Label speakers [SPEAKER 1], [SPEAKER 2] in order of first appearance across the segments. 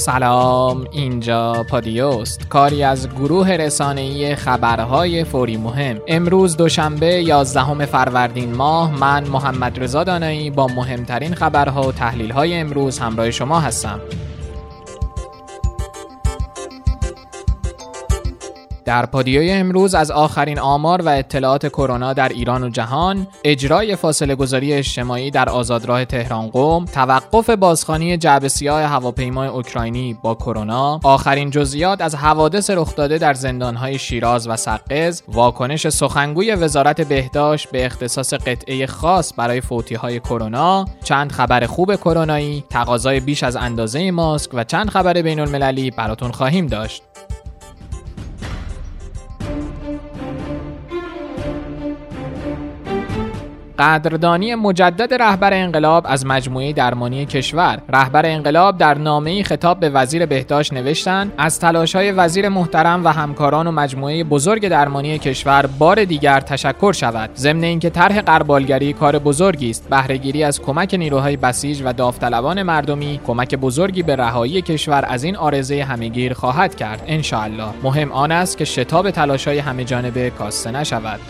[SPEAKER 1] سلام. اینجا پادیوست. کاری از گروه رسانه‌ای خبرهای فوری مهم. امروز دوشنبه 11 فروردین ماه من محمد رضا دانایی با مهمترین خبرها و تحلیل‌های امروز همراه شما هستم. در پادیوی امروز از آخرین آمار و اطلاعات کرونا در ایران و جهان، اجرای فاصله گذاری اجتماعی در آزادراه تهران قم، توقف بازخانی جعبه سیاه هواپیمای اوکراینی با کرونا، آخرین جزئیات از حوادث رخ داده در زندانهای شیراز و سقز، واکنش سخنگوی وزارت بهداشت به اختصاص قطعه خاص برای فوتیهای کرونا، چند خبر خوب کرونایی، تقاضای بیش از اندازه ماسک و چند خبر بین المللی براتون خواهیم داشت. قدردانی مجدد رهبر انقلاب از مجموعه درمانی کشور. رهبر انقلاب در نامه‌ای خطاب به وزیر بهداشت نوشتند از تلاش‌های وزیر محترم و همکاران و مجموعه بزرگ درمانی کشور بار دیگر تشکر شود. ضمن اینکه طرح قربالگری کار بزرگی است. بهرهگیری از کمک نیروهای بسیج و داوطلبان مردمی کمک بزرگی به رهایی کشور از این آرزه همهگیر خواهد کرد. ان مهم آن است که شتاب تلاش‌های همه جانبه کاسته نشود.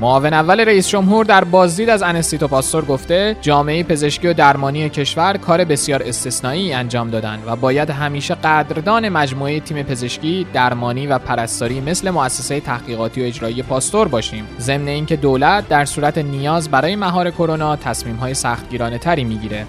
[SPEAKER 1] معاون اول رئیس جمهور در بازدید از انستیتو پاستور گفته جامعه پزشکی و درمانی کشور کار بسیار استثنایی انجام دادن و باید همیشه قدردان مجموعه تیم پزشکی درمانی و پرستاری مثل مؤسسه تحقیقاتی و اجرایی پاستور باشیم. ضمن اینکه دولت در صورت نیاز برای مهار کرونا تصمیم های سختگیرانه تری می‌گیره.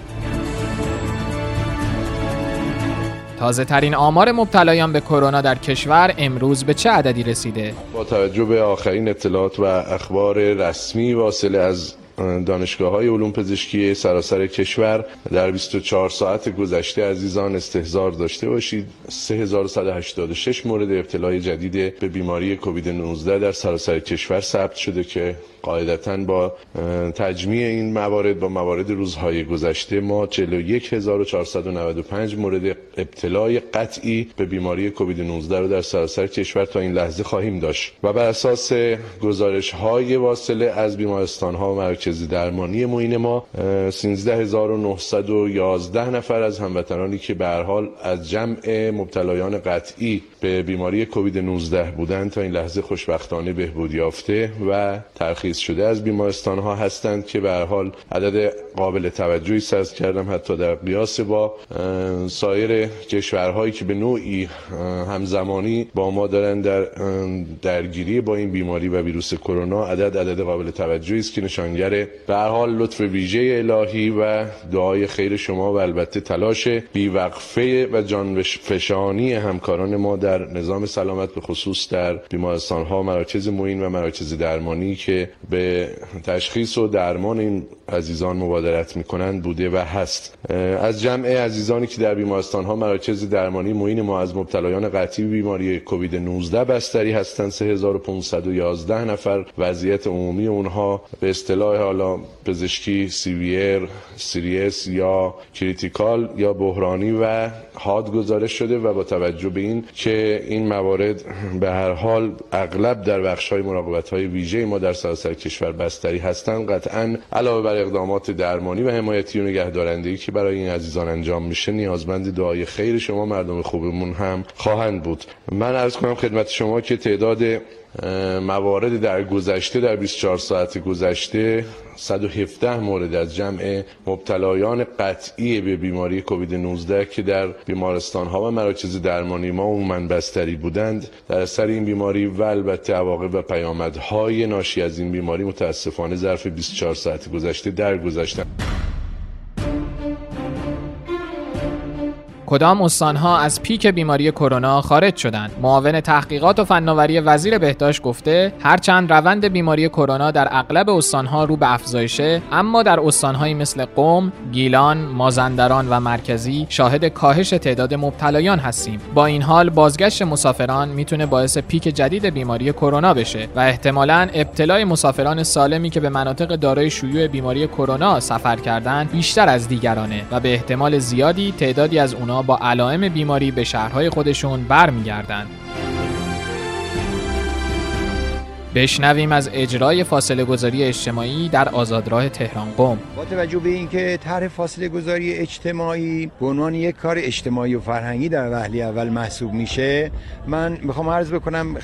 [SPEAKER 1] تازه ترین آمار مبتلایان به کرونا در کشور امروز به چه عددی رسیده؟
[SPEAKER 2] با توجه به آخرین اطلاعات و اخبار رسمی واصله از دانشگاه های علوم پزشکی سراسر کشور در 24 ساعت گذشته عزیزان استهزار داشته باشید. 3186 مورد ابتلای جدید به بیماری کووید 19 در سراسر کشور ثبت شده که قاعدتا با تجمیع این موارد با موارد روزهای گذشته ما 41495 مورد ابتلای قطعی به بیماری کووید 19 رو در سراسر کشور تا این لحظه خواهیم داشت. و بر اساس گزارش های واصله از بیمارستان ها و درمانی معین ما 13911 نفر از هموطنانی که به حال از جمع مبتلایان قطعی به بیماری کووید 19 بودند تا این لحظه خوشبختانه بهبود یافته و ترخیص شده از بیمارستان ها هستند که به حال عدد قابل توجهی سرز کردم حتی در قیاس با سایر کشورهایی که به نوعی همزمانی با ما دارن در درگیری با این بیماری و ویروس کرونا عدد عدد قابل توجهی است که نشانگر به حال لطف ویژه الهی و دعای خیر شما و البته تلاش بیوقفه و جانفشانی همکاران ما در نظام سلامت به خصوص در بیمارستان ها مراکز معین و مراکز درمانی که به تشخیص و درمان این عزیزان مبادرت می‌کنند بوده و هست. از جمع عزیزانی که در بیمارستان ها مراکز درمانی معین ما از مبتلایان قطعی بیماری کووید 19 بستری هستند. 3511 نفر وضعیت عمومی اونها به اصطلاح حالا پزشکی severe serious یا critical یا بحرانی و حاد گزارش شده و با توجه به این که این موارد به هر حال اغلب در بخش های مراقبت های ویژه ما در سراسر کشور بستری هستند قطعا علاوه بر اقدامات درمانی و حمایتی و نگهدارندگی که برای این عزیزان انجام میشه نیازمند دعای خیر شما مردم خوبمون هم خواهند بود. من عرض کنم خدمت شما که تعداد موارد در گذشته در 24 ساعت گذشته 117 مورد از جمع مبتلایان قطعی به بیماری کووید 19 که در بیمارستان ها و مراکز درمانی ما عموما بستری بودند. در اثر این بیماری و البته عواقب و پیامدهای ناشی از این بیماری متاسفانه ظرف 24 ساعت گذشته درگذشتند.
[SPEAKER 1] کدام استانها از پیک بیماری کرونا خارج شدند؟ معاون تحقیقات و فناوری وزیر بهداشت گفته هرچند روند بیماری کرونا در اغلب استانها رو به افزایشه اما در استانهایی مثل قم گیلان مازندران و مرکزی شاهد کاهش تعداد مبتلایان هستیم. با این حال بازگشت مسافران می‌تونه باعث پیک جدید بیماری کرونا بشه و احتمالا ابتلای مسافران سالمی که به مناطق دارای شیوع بیماری کرونا سفر کردند بیشتر از دیگرانه و به احتمال زیادی تعدادی از اونا با علائم بیماری به شهرهای خودشون برمیگردند. بشنویم از اجرای فاصله گذاری اجتماعی در آزادراه تهران قم.
[SPEAKER 3] با توجه به اینکه طرح فاصله گذاری اجتماعی به عنوان یک کار اجتماعی و فرهنگی در وهله اول محسوب میشه من می‌خوام عرض بکنم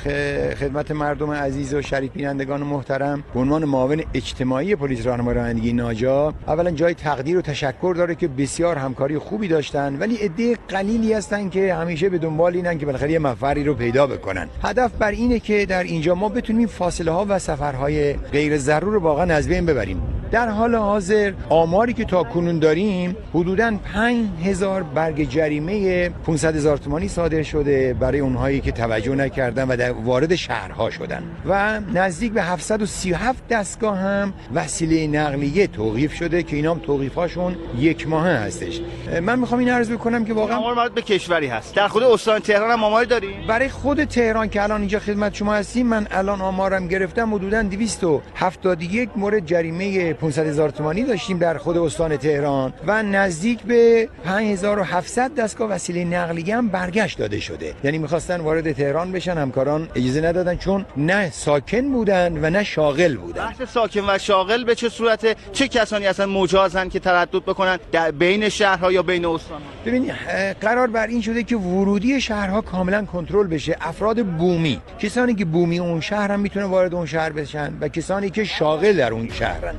[SPEAKER 3] خدمت مردم عزیز و شریک بینندگان محترم به عنوان معاون اجتماعی پلیس راهنمایی رانندگی ناجا اولا جای تقدیر و تشکر داره که بسیار همکاری خوبی داشتن ولی عده قلیلی هستن که همیشه به دنبال اینن که بالاخره یه مفری رو پیدا بکنن. هدف بر اینه که در اینجا ما بتونیم فاصله ها و سفرهای غیر ضرور واقعا از بین ببریم. در حال حاضر آماری که تا کنون داریم حدوداً 5000 برگ جریمه 500 هزار تومانی صادر شده برای اونهایی که توجه نکردن و در وارد شهرها شدن. و نزدیک به 737 دستگاه هم وسیله نقلیه توقیف شده که اینام توقیفاشون یک ماه هستش. من می‌خوام این عرض بکنم که واقعا
[SPEAKER 4] آمار مربوط به کشوری هست. در خود استان تهران هم آمار داریم؟
[SPEAKER 3] برای خود تهران که الان اینجا خدمت شما هستیم من الان آمارم گرفتم حدودا 271 مورد جریمه 500 هزار تومانی داشتیم در خود استان تهران و نزدیک به 5700 دستگاه وسیله نقلیه هم برگشت داده شده. یعنی می‌خواستن وارد تهران بشن همکاران اجازه ندادن چون نه ساکن بودن و نه شاغل بودن.
[SPEAKER 4] بحث ساکن و شاغل به چه صورت چه کسانی اصلا مجازن که تردد بکنن در بین شهرها یا بین استان
[SPEAKER 3] ببینید قرار بر این شده که ورودی شهرها کاملا کنترل بشه. افراد بومی کسانی که بومی اون شهر هم می‌تونه وارد اون شهر بشن و کسانی که شاغل در اون شهرن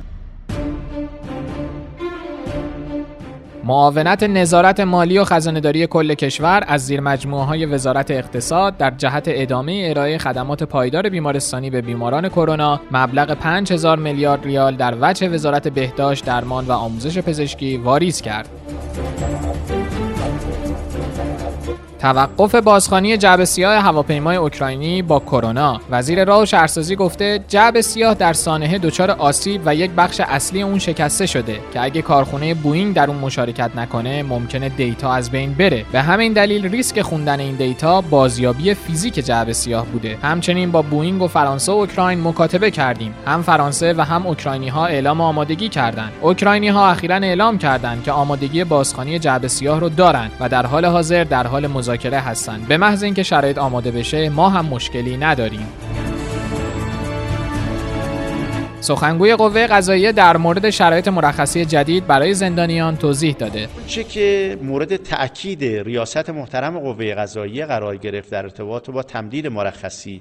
[SPEAKER 1] معاونت نظارت مالی و خزانهداری کل کشور از زیر مجموعه های وزارت اقتصاد در جهت ادامه ارائه خدمات پایدار بیمارستانی به بیماران کرونا مبلغ 5000 میلیارد ریال در وجه وزارت بهداشت درمان و آموزش پزشکی واریز کرد. توقف بازخوانی جعبه سیاه هواپیمای اوکراینی با کرونا. وزیر راه و شهرسازی گفته جعبه سیاه در سانحه دچار آسیب و یک بخش اصلی اون شکسته شده که اگه کارخونه بوینگ در اون مشارکت نکنه ممکنه data از بین بره. به همین دلیل ریسک خوندن این data بازیابی فیزیکی جعبه سیاه بوده. همچنین با بوینگ و فرانسه و اوکراین مکاتبه کردیم. هم فرانسه و هم اوکراینی ها اعلام آمادگی کردند. اوکراینی ها اخیرا اعلام کردند که آمادگی بازخوانی جعبه سیاه رو دارند و در حال حاضر در حال هستند. به محض اینکه شرایط آماده بشه ما هم مشکلی نداریم. سخنگوی قوه قضاییه در مورد شرایط مرخصی جدید برای زندانیان توضیح داده.
[SPEAKER 5] چه که مورد تأکید ریاست محترم قوه قضاییه قرار گرفت در ارتباط با تمدید مرخصی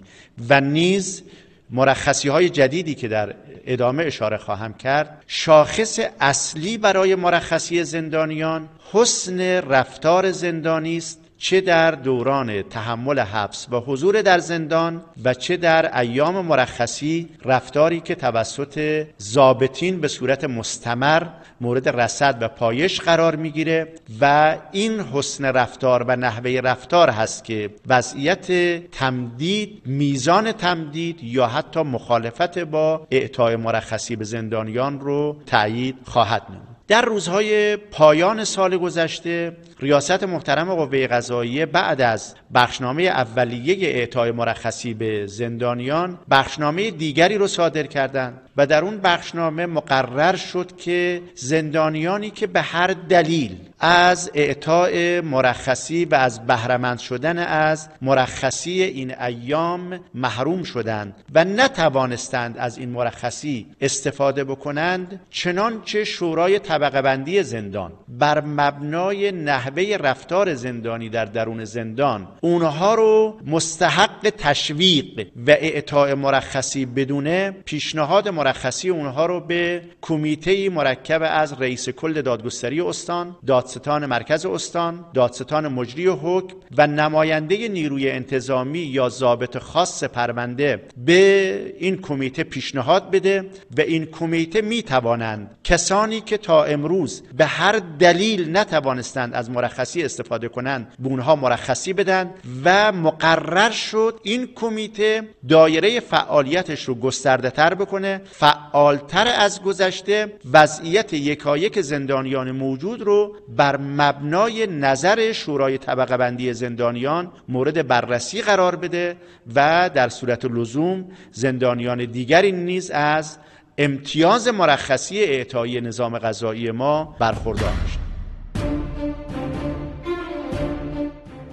[SPEAKER 5] و نیز مرخصی های جدیدی که در ادامه اشاره خواهم کرد شاخص اصلی برای مرخصی زندانیان حسن رفتار زندانی است چه در دوران تحمل حبس و حضور در زندان و چه در ایام مرخصی رفتاری که توسط زابطین به صورت مستمر مورد رسد و پایش قرار می‌گیره و این حسن رفتار و نحوه رفتار هست که وضعیت تمدید میزان تمدید یا حتی مخالفت با اعطای مرخصی به زندانیان رو تایید خواهد نمود. در روزهای پایان سال گذشته ریاست محترم قوه قضاییه بعد از بخشنامه اولیه اعطای مرخصی به زندانیان بخشنامه دیگری رو صادر کردند و در اون بخشنامه مقرر شد که زندانیانی که به هر دلیل از اعطای مرخصی و از بهرهمند شدن از مرخصی این ایام محروم شدند و نتوانستند از این مرخصی استفاده بکنند چنانچه شورای طبقه بندی زندان بر مبنای نحوه رفتار زندانی در درون زندان. اونها رو مستحق تشویق و اعطای مرخصی بدونه پیشنهاد مرخصی اونها رو به کمیته مرکب از رئیس کل دادگستری استان دادستان مرکز استان دادستان مجری حکم و نماینده نیروی انتظامی یا ضابط خاص پرونده به این کمیته پیشنهاد بده و این کمیته می توانند کسانی که تا امروز به هر دلیل نتوانستند از مرخصی استفاده کنند به اونها مرخصی بدن و مقرر شد این کمیته دایره فعالیتش رو گسترده تر بکنه فعالتر از گذشته وضعیت یکایک زندانیان موجود رو بر مبنای نظر شورای طبقه بندی زندانیان مورد بررسی قرار بده و در صورت لزوم زندانیان دیگری نیز از امتیاز مرخصی اعطایی نظام غذایی ما برخوردار میشه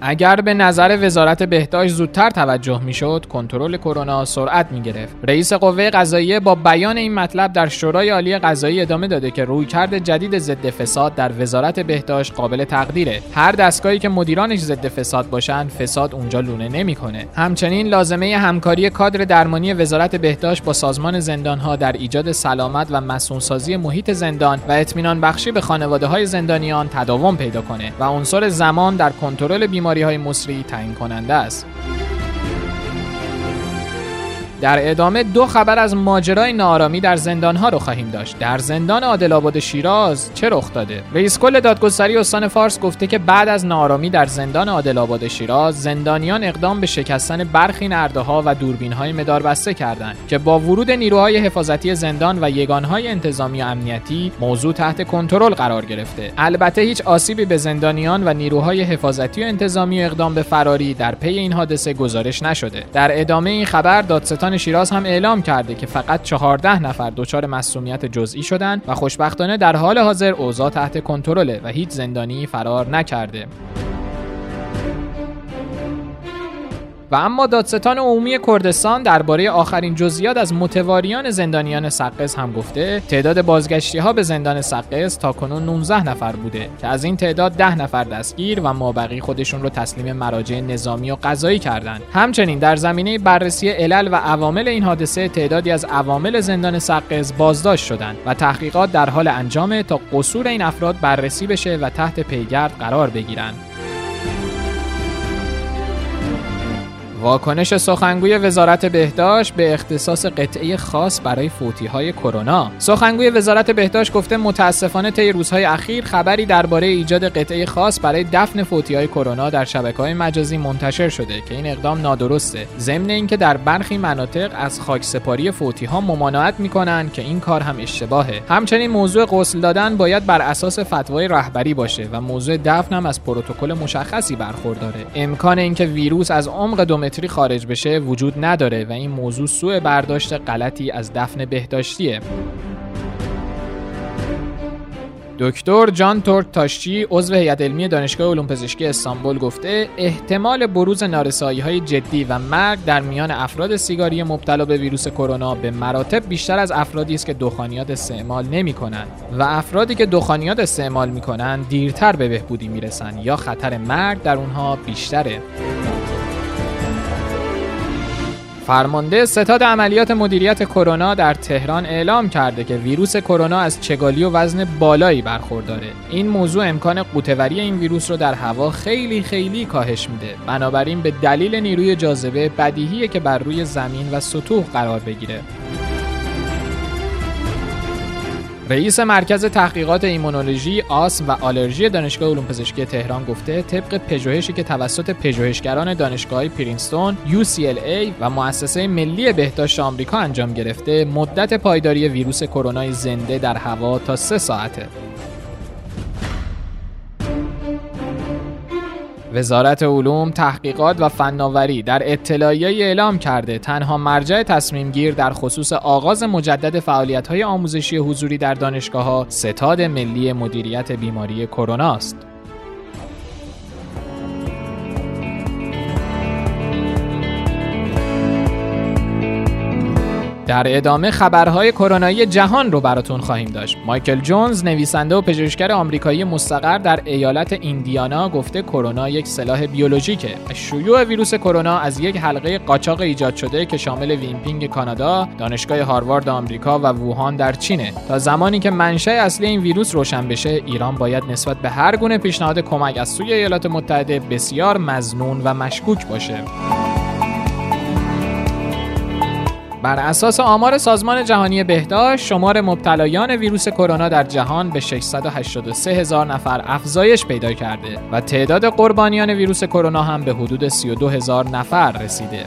[SPEAKER 1] اگر به نظر وزارت بهداشت زودتر توجه می‌شد کنترل کرونا سرعت می گرفت رئیس قوه قضاییه با بیان این مطلب در شورای عالی قضایی ادامه داده که رویکرد جدید ضد فساد در وزارت بهداشت قابل تقدیره. هر دستگاهی که مدیرانش ضد فساد باشن فساد اونجا لونه نمی‌کنه. همچنین لازمه همکاری کادر درمانی وزارت بهداشت با سازمان زندانها در ایجاد سلامت و مسئولسازی محیط زندان و اطمینان بخشی به خانواده های زندانیان تداوم پیدا کنه و عنصر زمان در کنترل بیماری های مصری تعیین کننده است. در ادامه دو خبر از ماجرای نارامی در زندان ها رو خواهیم داشت. در زندان عادل آباد شیراز چه رخ داده؟ رئیس کل دادگستری استان فارس گفته که بعد از نارامی در زندان عادل آباد شیراز زندانیان اقدام به شکستن برخی نرده ها و دوربین های مداربسته کردند که با ورود نیروهای حفاظتی زندان و یگان های انتظامی و امنیتی موضوع تحت کنترل قرار گرفته. البته هیچ آسیبی به زندانیان و نیروهای حفاظتی و انتظامی و اقدام به فراری در پی این حادثه گزارش نشده. در ادامه این خبر دادستان شیراز هم اعلام کرده که فقط 14 نفر دچار مسئولیت جزئی شدند و خوشبختانه در حال حاضر اوضاع تحت کنترله و هیچ زندانی فرار نکرده. و اما دادستان عمومی کردستان درباره آخرین جزئیات از متواریان زندانیان سقز هم گفته تعداد بازگشتی ها به زندان سقز تا کنون 19 نفر بوده که از این تعداد 10 نفر دستگیر و مابقی خودشون رو تسلیم مراجع نظامی و قضایی کردند. همچنین در زمینه بررسی علل و عوامل این حادثه تعدادی از عوامل زندان سقز بازداشت شدند و تحقیقات در حال انجامه تا قصور این افراد بررسی بشه و تحت پیگرد قرار بگیرند. واکنش سخنگوی وزارت بهداشت به اختصاص قطعه خاص برای فوتی های کرونا. سخنگوی وزارت بهداشت گفته متاسفانه طی روزهای اخیر خبری درباره ایجاد قطعه خاص برای دفن فوتی های کرونا در شبکه های مجازی منتشر شده که این اقدام نادرسته. ضمن اینکه در برخی مناطق از خاکسپاری فوتی ها ممانعت می‌کنند که این کار هم اشتباهه. همچنین موضوع غسل دادن باید بر اساس فتوای رهبری باشه و موضوع دفن هم از پروتکل مشخصی برخورداره. امکان اینکه ویروس از عمق دو متری خارج بشه وجود نداره و این موضوع سوء برداشت غلطی از دفن بهداشتیه. دکتر جان تورک تاشچی عضو هیئت علمی دانشگاه علوم پزشکی استانبول گفته احتمال بروز نارسایی های جدی و مرگ در میان افراد سیگاری مبتلا به ویروس کرونا به مراتب بیشتر از افرادی است که دخانیات استعمال نمی کنند و افرادی که دخانیات استعمال می کنند دیرتر به بهبودی می رسند یا خطر مرگ در اونها بیشتره. فرمانده ستاد عملیات مدیریت کرونا در تهران اعلام کرده که ویروس کرونا از چگالی و وزن بالایی برخورداره. این موضوع امکان قوتوری این ویروس رو در هوا خیلی خیلی کاهش میده. بنابراین به دلیل نیروی جاذبه بدیهیه که بر روی زمین و سطوح قرار بگیره. رئیس مرکز تحقیقات ایمونولوژی آس و آلرژی دانشگاه علوم پزشکی تهران گفته طبق پژوهشی که توسط پژوهشگران دانشگاه پرینستون UCLA و مؤسسه ملی بهداشت آمریکا انجام گرفته مدت پایداری ویروس کرونا زنده در هوا تا سه ساعته. وزارت علوم، تحقیقات و فناوری در اطلاعیه اعلام کرده تنها مرجع تصمیم گیر در خصوص آغاز مجدد فعالیت های آموزشی حضوری در دانشگاه ها ستاد ملی مدیریت بیماری کرونا است. در ادامه خبرهای کرونایی جهان رو براتون خواهیم داشت. مایکل جونز نویسنده و پژوهشگر آمریکایی مستقر در ایالت ایندیانا گفته کرونا یک سلاح بیولوژیکه. شیوع ویروس کرونا از یک حلقه قاچاق ایجاد شده که شامل وینیپگ کانادا، دانشگاه هاروارد آمریکا و ووهان در چینه. تا زمانی که منشأ اصلی این ویروس روشن بشه، ایران باید نسبت به هر گونه پیشنهاد کمک از سوی ایالات متحده بسیار مظنون و مشکوک باشه. بر اساس آمار سازمان جهانی بهداشت شمار مبتلایان ویروس کرونا در جهان به 683 هزار نفر افزایش پیدا کرده و تعداد قربانیان ویروس کرونا هم به حدود 32 هزار نفر رسیده.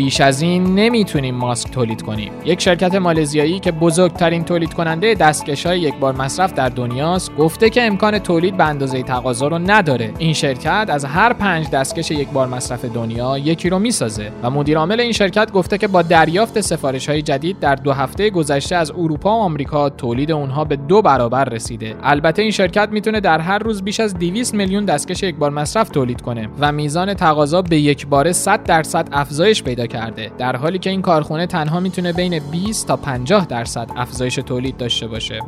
[SPEAKER 1] بیش از این نمی‌تونیم ماسک تولید کنیم. یک شرکت مالزیایی که بزرگترین تولید کننده دستکش های یک بار مصرف در دنیاست گفته که امکان تولید به اندازه تقاضا رو نداره. این شرکت از هر پنج دستکش یک بار مصرف دنیا یکی رو می‌سازه و مدیر عامل این شرکت گفته که با دریافت سفارش های جدید در دو هفته گذشته از اروپا و آمریکا تولید اونها به دو برابر رسیده. البته این شرکت می‌تونه در هر روز بیش از 200 میلیون دستکش یک بار مصرف تولید کنه و میزان تقاضا به یک باره 100 درصد افزایش پیدا کرده. در حالی که این کارخونه تنها می‌تونه بین 20 تا 50 درصد افزایش تولید داشته باشه.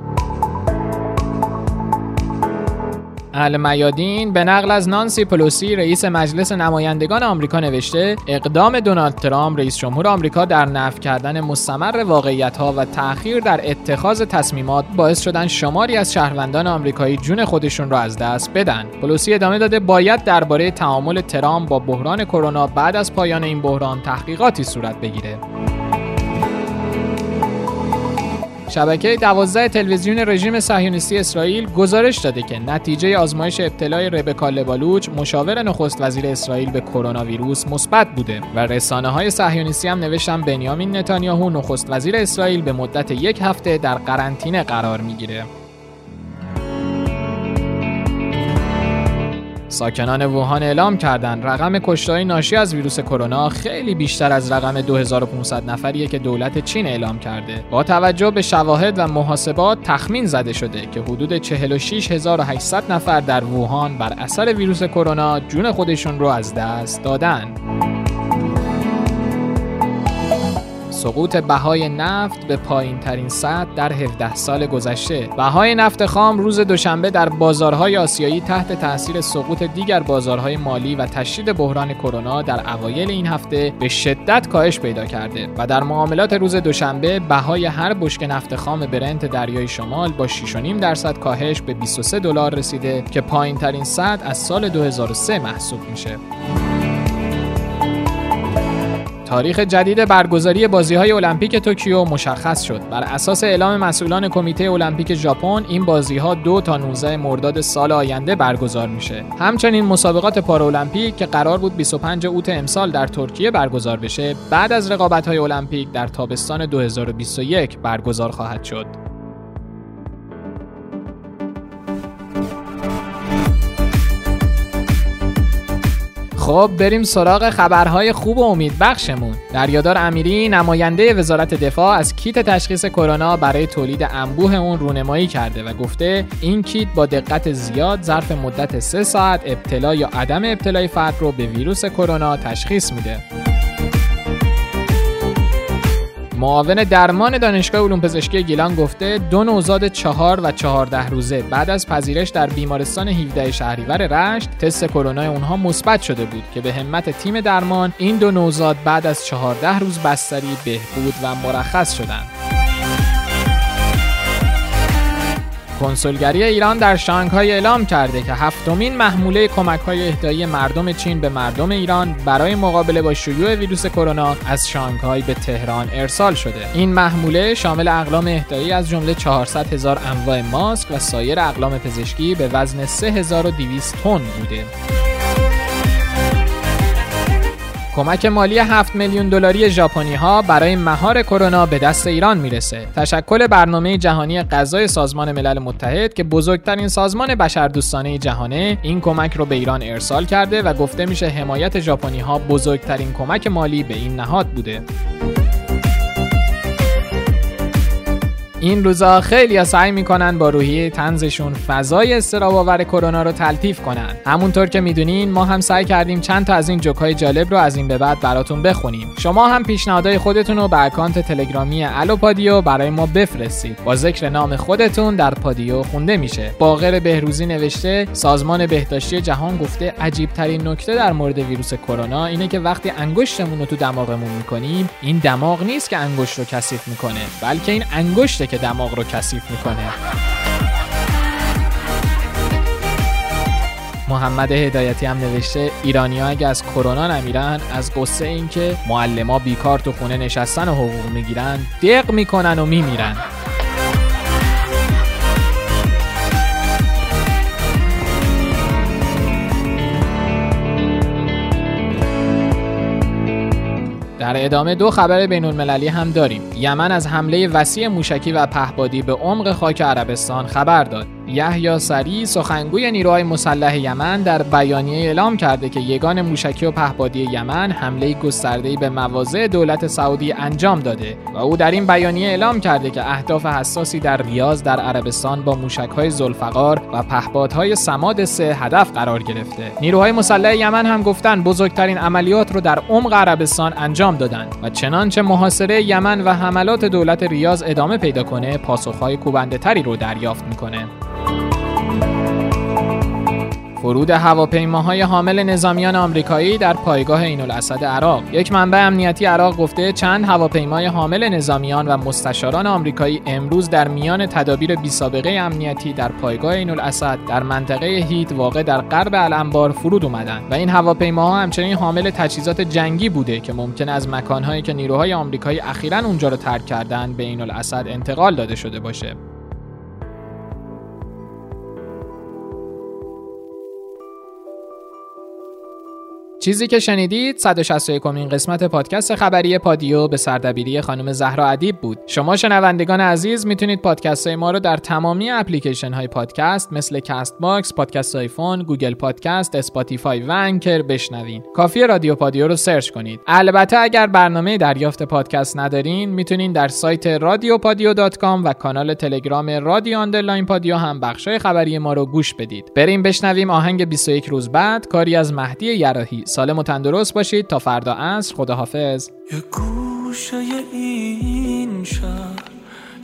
[SPEAKER 1] المیادین به نقل از نانسی پلوسی رئیس مجلس نمایندگان آمریکا نوشته اقدام دونالد ترامپ رئیس جمهور آمریکا در نفی کردن مستمر واقعیت ها و تأخیر در اتخاذ تصمیمات باعث شدن شماری از شهروندان آمریکایی جون خودشون را از دست بدن. پلوسی ادامه داده باید درباره تعامل ترامپ با بحران کرونا بعد از پایان این بحران تحقیقاتی صورت بگیره. شبکه 12 تلویزیون رژیم صهیونیستی اسرائیل گزارش داده که نتیجه آزمایش ابتلای ربکا لبالوچ مشاور نخست وزیر اسرائیل به کرونا ویروس مثبت بوده و رسانه های صهیونیستی هم نوشتن بنیامین نتانیاهو نخست وزیر اسرائیل به مدت یک هفته در قرنطینه قرار می‌گیره. ساکنان ووهان اعلام کردند رقم کشتهای ناشی از ویروس کرونا خیلی بیشتر از رقم 2500 نفریه که دولت چین اعلام کرده. با توجه به شواهد و محاسبات تخمین زده شده که حدود 46800 نفر در ووهان بر اثر ویروس کرونا جون خودشون رو از دست دادن. سقوط بهای نفت به پایین ترین سطح در 17 سال گذشته بهای نفت خام روز دوشنبه در بازارهای آسیایی تحت تاثیر سقوط دیگر بازارهای مالی و تشدید بحران کرونا در اوایل این هفته به شدت کاهش پیدا کرده و در معاملات روز دوشنبه بهای هر بشکه نفت خام برنت دریای شمال با 6.5 درصد کاهش به 23 دلار رسیده که پایین ترین سطح از سال 2003 محسوب میشه. تاریخ جدید برگزاری بازی های المپیک توکیو مشخص شد. بر اساس اعلام مسئولان کمیته المپیک ژاپن، این بازی ها دو تا 19 مرداد سال آینده برگزار میشه. همچنین مسابقات پارالمپیک که قرار بود 25 اوت امسال در ترکیه برگزار بشه، بعد از رقابت های المپیک در تابستان 2021 برگزار خواهد شد. خب بریم سراغ خبرهای خوب و امیدبخشمون. دریادار امیری نماینده وزارت دفاع از کیت تشخیص کرونا برای تولید انبوه اون رونمایی کرده و گفته این کیت با دقت زیاد ظرف مدت سه ساعت ابتلا یا عدم ابتلای فرد رو به ویروس کرونا تشخیص میده. معاون درمان دانشگاه علوم پزشکی گیلان گفته دو نوزاد چهار و چهارده روزه بعد از پذیرش در بیمارستان 17 شهریور رشت تست کرونا اونها مثبت شده بود که به همت تیم درمان این دو نوزاد بعد از چهارده روز بستری بهبود و مرخص شدند. کنسولگری ایران در شانگهای اعلام کرده که هفتمین محموله کمک های اهدایی مردم چین به مردم ایران برای مقابله با شیوع ویروس کرونا از شانگهای به تهران ارسال شده. این محموله شامل اقلام اهدایی از جمله 400 هزار انواع ماسک و سایر اقلام پزشکی به وزن 3200 تن بوده. کمک مالی 7 میلیون دلاری ژاپنی ها برای مهار کرونا به دست ایران می‌رسه. تشکل برنامه جهانی غذای سازمان ملل متحد که بزرگترین سازمان بشردوستانه جهانه این کمک رو به ایران ارسال کرده و گفته میشه حمایت ژاپنی ها بزرگترین کمک مالی به این نهاد بوده. این روزا خیلی سعی می‌کنن با روحیه طنزشون فضای اضطراب‌آور کرونا رو تلطیف کنن. همونطور که می‌دونین ما هم سعی کردیم چند تا از این جوکای جالب رو از این به بعد براتون بخونیم. شما هم پیشنهادهای خودتون رو به اکانت تلگرامی الو پادیو برای ما بفرستید. با ذکر نام خودتون در پادیو خونده میشه. باقر بهروزی نوشته سازمان بهداشتی جهان گفته عجیب ترین نکته در مورد ویروس کرونا اینه که وقتی انگشتمون رو تو دماغمون می‌کنیم این دماغ نیست که انگشت رو کثیف می‌کنه بلکه این انگشته که دماغ رو کثیف می‌کنه. محمد هدایتی هم نوشته ایرانی ها اگه از کرونا نمیرن از قصه اینکه معلما بیکار تو خونه نشستن و حقوق می‌گیرن دق می‌کنن و میمیرن. در ادامه دو خبر بین المللی هم داریم. یمن از حمله وسیع موشکی و پهبادی به عمق خاک عربستان خبر داد. یحیی سری سخنگوی نیروهای مسلح یمن در بیانیه اعلام کرده که یگان موشکی و پهبادی یمن حمله گسترده‌ای به مواضع دولت سعودی انجام داده و او در این بیانیه اعلام کرده که اهداف حساسی در ریاض در عربستان با موشک‌های ذوالفقار و پهپادهای سماد سه هدف قرار گرفته. نیروهای مسلح یمن هم گفتن بزرگترین عملیات رو در عمق عربستان انجام دادند و چنانچه محاصره یمن و حملات دولت ریاض ادامه پیدا کنه پاسخهای کوبنده تری رو دریافت می‌کنه. فرود هواپیماهای حامل نظامیان آمریکایی در پایگاه عین الاسد عراق. یک منبع امنیتی عراق گفته چند هواپیمای حامل نظامیان و مستشاران آمریکایی امروز در میان تدابیر بی سابقه امنیتی در پایگاه عین الاسد در منطقه هیت واقع در غرب الانبار فرود اومدند و این هواپیماها همچنین حامل تجهیزات جنگی بوده که ممکن از مکانهایی که نیروهای آمریکایی اخیرا اونجا رو ترک کردن به عین الاسد انتقال داده شده باشه. چیزی که شنیدید 161 امین قسمت پادکست خبری پادیو به سردبیری خانم زهرا ادیب بود. شما شنوندگان عزیز می‌تونید پادکست های ما رو در تمامی اپلیکیشن های پادکست مثل Castbox، پادکست آیفون، Google Podcast، Spotify و Anchor بشنوین. کافیه رادیو پادیو رو search کنید. البته اگر برنامه دریافت پادکست ندارین می‌تونین در سایت رادیوپادیو.com و کانال تلگرام رادیو underline پادیو هم بخشای خبری ما رو گوش بدید. بریم بشنویم آهنگ 21 روز بعد کاری از مهدی یراحی سالم و تندرست باشید. تا فردا عصر. خداحافظ.
[SPEAKER 6] یه گوشه این شهر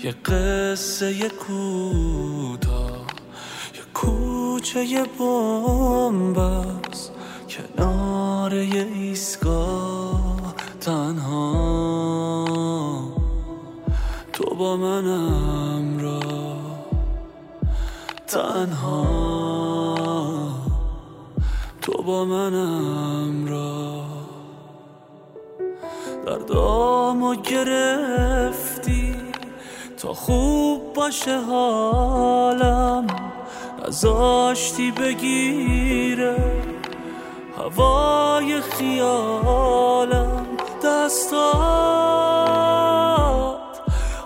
[SPEAKER 6] یه قصه یه کوتا یه کوچه یه بومبست کنار یه ایستگاه تنها. تو با منم را تنها. با منم را. در دامو گرفتی تا خوب باشه حالم. نزاشتی بگیره هوای خیالم. دستات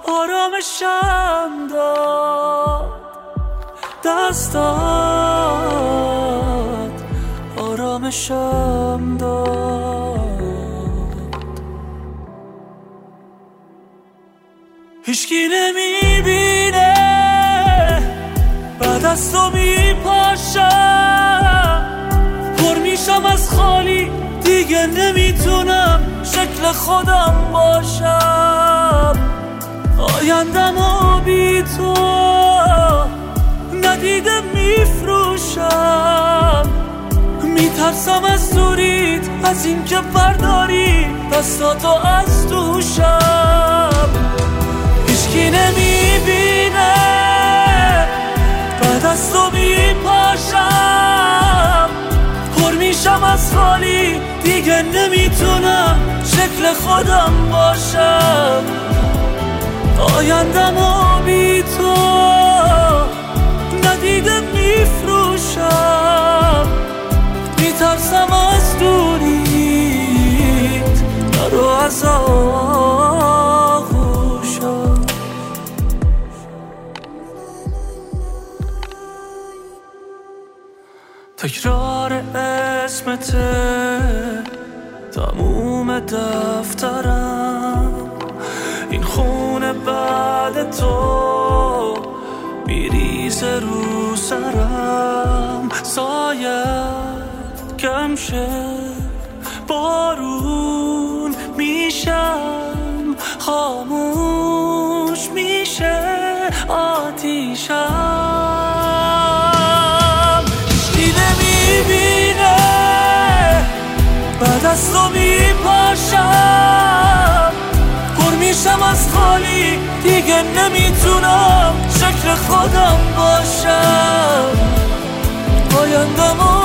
[SPEAKER 6] آرامشم داد. دستات آرامشم داد هیچکی نمی‌بینه بعد از تو میپاشم پر میشم از خالی دیگه نمی‌تونم شکل خودم باشم آیندم و بی تو ندیده میفروشم میترسم از دوریت از اینکه برداری دستاتو از دوشم هیچکی نمی‌بینه بعد از تو میپاشم. پر میشم از خالی دیگه نمی‌تونم شکل خودم باشم. آیندم و بی تو ندیده میفروشم. میترسم از دوریت نرو از تکرار اسمته تموم دفترم. این خونه بعد تو میریزه رو سرم. سایه کم شه. بارون میشم خاموش میشه آتیشم. هیچکی نمی‌بینه؟ بعد از تو میپاشم. پر میشم از خالی دیگه نمی‌تونم شکل خودم باشم. آیندم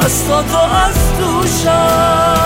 [SPEAKER 6] دستاتو از دوشم